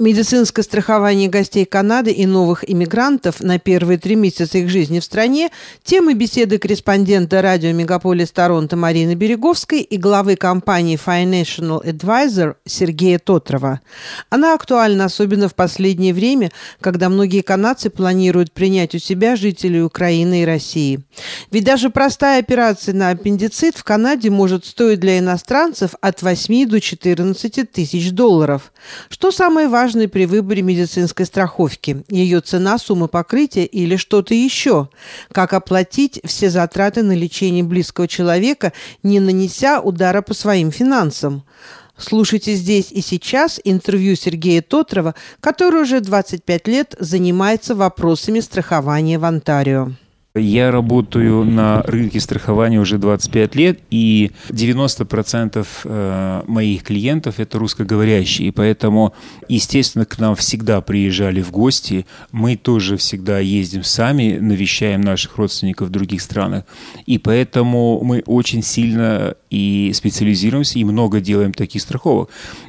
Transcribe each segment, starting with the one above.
Медицинское страхование гостей Канады и новых иммигрантов на первые три месяца их жизни в стране – темы беседы корреспондента радио «Мегаполис Торонто» Марины Береговской и главы компании Financial Advisor Сергея Тотрова. Она актуальна особенно в последнее время, когда многие канадцы планируют принять у себя жителей Украины и России. Ведь даже простая операция на аппендицит в Канаде может стоить для иностранцев от 8 до 14 тысяч долларов. Что самое важное важной при выборе медицинской страховки. Ее цена, сумма покрытия или что-то еще. Как оплатить все затраты на лечение близкого человека, не нанеся удара по своим финансам. Слушайте здесь и сейчас интервью Сергея Тотрова, который уже 25 лет занимается вопросами страхования в Онтарио. Я работаю на рынке страхования уже 25 лет, и 90% э, моих клиентов – это русскоговорящие. И поэтому, естественно, к нам всегда приезжали в гости. Мы тоже всегда ездим сами, навещаем наших родственников в других странах. И поэтому мы очень сильно и специализируемся, и много делаем таких страховок.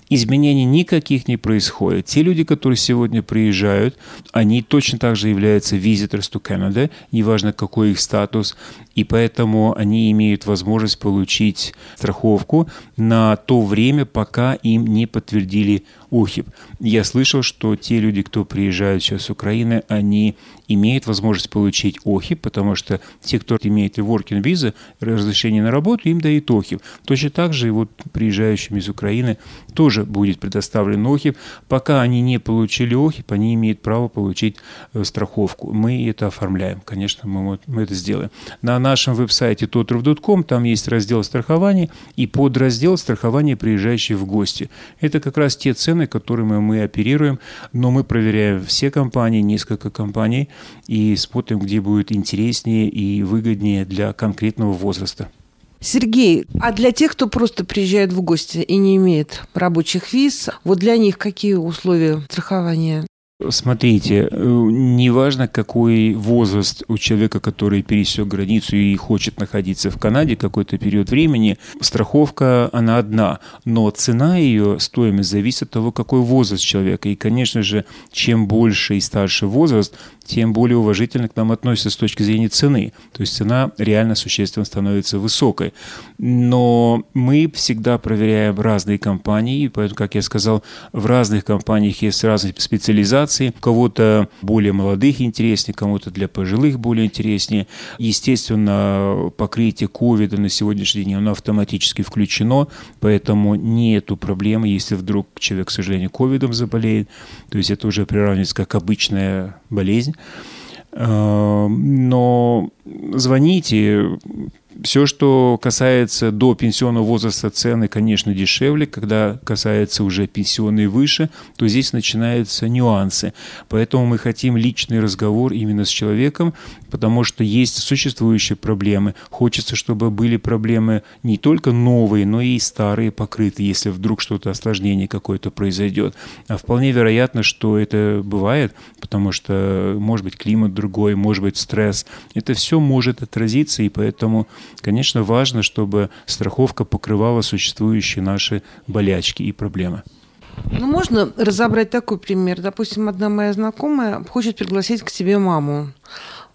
Изменений никаких не происходит. Те люди, которые сегодня приезжают, они точно так же являются visitors to Canada, неважно какой их статус, и поэтому они имеют возможность получить страховку на то время, пока им не подтвердили ОХИП. Я слышал, что те люди, кто приезжают сейчас с Украины, они имеют возможность получить ОХИП, потому что те, кто имеет working visa, разрешение на работу, им дают ОХИП. Точно так же и вот приезжающим из Украины тоже будет предоставлен ОХИП. Пока они не получили ОХИП, они имеют право получить э, страховку. Мы это оформляем. Конечно, мы, мы это сделаем. На нашем веб-сайте totrov.com там есть раздел страхования и подраздел страхования приезжающих в гости. Это как раз те цены, которыми мы оперируем, но мы проверяем все компании, несколько компаний, и смотрим, где будет интереснее и выгоднее для конкретного возраста. Сергей, а для тех, кто просто приезжает в гости и не имеет рабочих виз, вот для них какие условия страхования? Смотрите, э, неважно, какой возраст у человека, который пересек границу и хочет находиться в Канаде какой-то период времени, страховка, она одна, но цена ее, стоимость зависит от того, какой возраст человека. И, конечно же, чем больше и старше возраст, тем более уважительно к нам относятся с точки зрения цены. То есть цена реально существенно становится высокой. Но мы всегда проверяем разные компании, поэтому, как я сказал, в разных компаниях есть разные специализации. У кого-то более молодых интереснее, кому-то для пожилых более интереснее. Естественно, покрытие ковида на сегодняшний день оно автоматически включено, поэтому нету проблемы, если вдруг человек, к сожалению, ковидом заболеет. То есть это уже приравнивается как обычная болезнь. Э, но звоните, все, что касается до пенсионного возраста, цены, конечно, дешевле. Когда касается уже пенсионной выше, то здесь начинаются нюансы. Поэтому мы хотим личный разговор именно с человеком, потому что есть существующие проблемы. Хочется, чтобы были проблемы не только новые, но и старые покрыты, если вдруг что-то осложнение какое-то произойдет. А вполне вероятно, что это бывает, потому что может быть климат другой, может быть стресс. Это все может отразиться, и поэтому Конечно, важно, чтобы страховка покрывала существующие наши болячки и проблемы. Ну, можно разобрать такой пример. Допустим, одна моя знакомая хочет пригласить к себе маму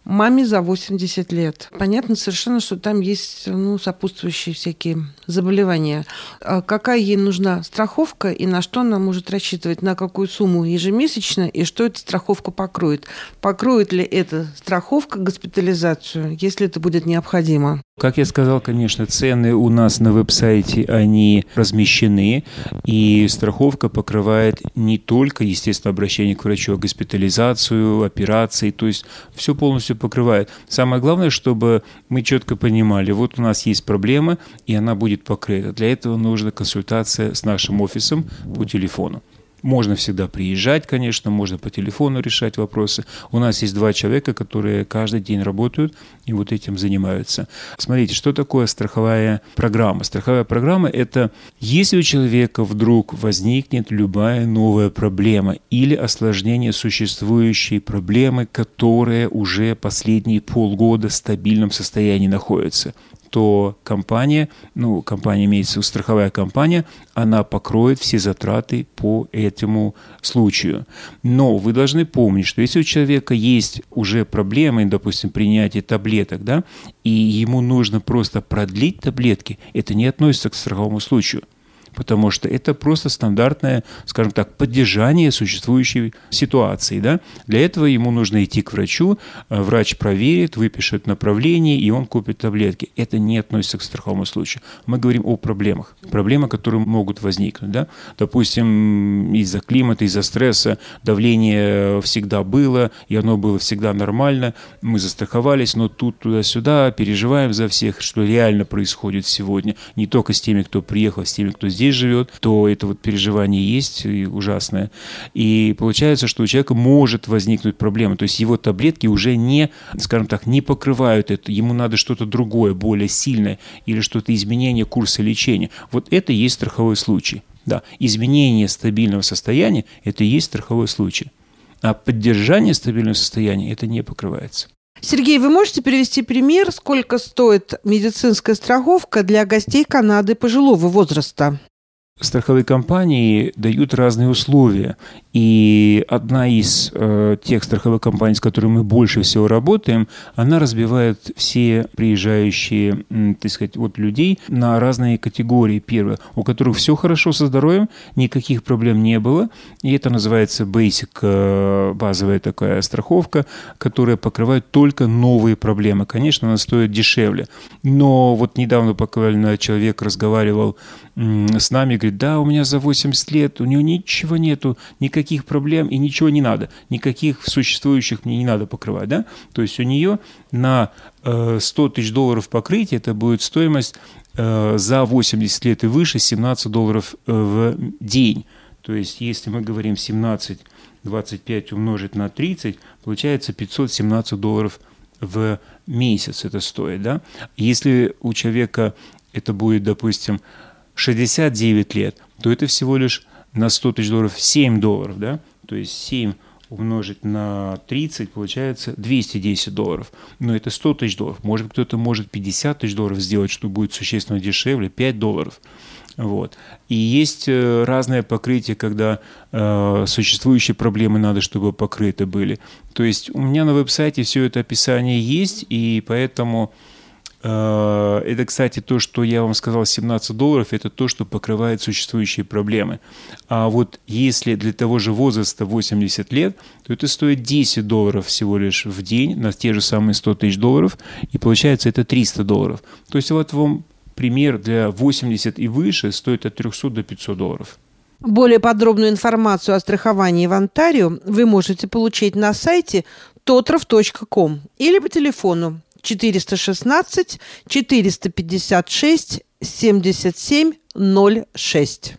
маме за 80 лет. Понятно совершенно, что там есть ну, сопутствующие всякие заболевания. А какая ей нужна страховка и на что она может рассчитывать, на какую сумму ежемесячно и что эта страховка покроет? Покроет ли эта страховка госпитализацию, если это будет необходимо? Как я сказал, конечно, цены у нас на веб-сайте, они размещены, и страховка покрывает не только, естественно, обращение к врачу, а госпитализацию, операции, то есть все полностью покрывает. Самое главное, чтобы мы четко понимали, вот у нас есть проблема, и она будет покрыта. Для этого нужна консультация с нашим офисом по телефону. Можно всегда приезжать, конечно, можно по телефону решать вопросы. У нас есть два человека, которые каждый день работают и вот этим занимаются. Смотрите, что такое страховая программа? Страховая программа – это если у человека вдруг возникнет любая новая проблема или осложнение существующей проблемы, которая уже последние полгода в стабильном состоянии находится то компания, ну, компания имеется, страховая компания, она покроет все затраты по этому случаю. Но вы должны помнить, что если у человека есть уже проблемы, допустим, принятие таблеток, да, и ему нужно просто продлить таблетки, это не относится к страховому случаю потому что это просто стандартное, скажем так, поддержание существующей ситуации. Да? Для этого ему нужно идти к врачу, э, врач проверит, выпишет направление, и он купит таблетки. Это не относится к страховому случаю. Мы говорим о проблемах. Проблемы, которые могут возникнуть. Да? Допустим, из-за климата, из-за стресса давление всегда было, и оно было всегда нормально, мы застраховались, но тут туда-сюда переживаем за всех, что реально происходит сегодня, не только с теми, кто приехал, с теми, кто здесь здесь живет, то это вот переживание есть и ужасное. И получается, что у человека может возникнуть проблема. То есть его таблетки уже не, скажем так, не покрывают это. Ему надо что-то другое, более сильное или что-то изменение курса лечения. Вот это и есть страховой случай. Да, изменение стабильного состояния – это и есть страховой случай. А поддержание стабильного состояния – это не покрывается. Сергей, вы можете привести пример, сколько стоит медицинская страховка для гостей Канады пожилого возраста? Страховые компании дают разные условия. И одна из э, тех страховых компаний, с которыми мы больше всего работаем, она разбивает все приезжающие, так сказать, вот людей на разные категории. Первое, у которых все хорошо со здоровьем, никаких проблем не было. И это называется basic, э, базовая такая страховка, которая покрывает только новые проблемы. Конечно, она стоит дешевле. Но вот недавно буквально человек разговаривал м, с нами, говорит, да, у меня за 80 лет, у него ничего нету, никаких проблем и ничего не надо, никаких существующих мне не надо покрывать, да? То есть у нее на 100 э, тысяч долларов покрытия это будет стоимость э, за 80 лет и выше 17 долларов э, в день. То есть если мы говорим 17, 25 умножить на 30, получается 517 долларов в месяц это стоит, да? Если у человека это будет, допустим, 69 лет, то это всего лишь на 100 тысяч долларов 7 долларов, да? То есть 7 умножить на 30, получается 210 долларов. Но это 100 тысяч долларов. Может кто-то может 50 тысяч долларов сделать, что будет существенно дешевле, 5 долларов. Вот. И есть э, разное покрытие, когда э, существующие проблемы надо, чтобы покрыты были. То есть у меня на веб-сайте все это описание есть, и поэтому это, кстати, то, что я вам сказал, 17 долларов, это то, что покрывает существующие проблемы. А вот если для того же возраста 80 лет, то это стоит 10 долларов всего лишь в день на те же самые 100 тысяч долларов, и получается это 300 долларов. То есть вот вам пример для 80 и выше стоит от 300 до 500 долларов. Более подробную информацию о страховании в Онтарио вы можете получить на сайте totrov.com или по телефону 416 456 77 06.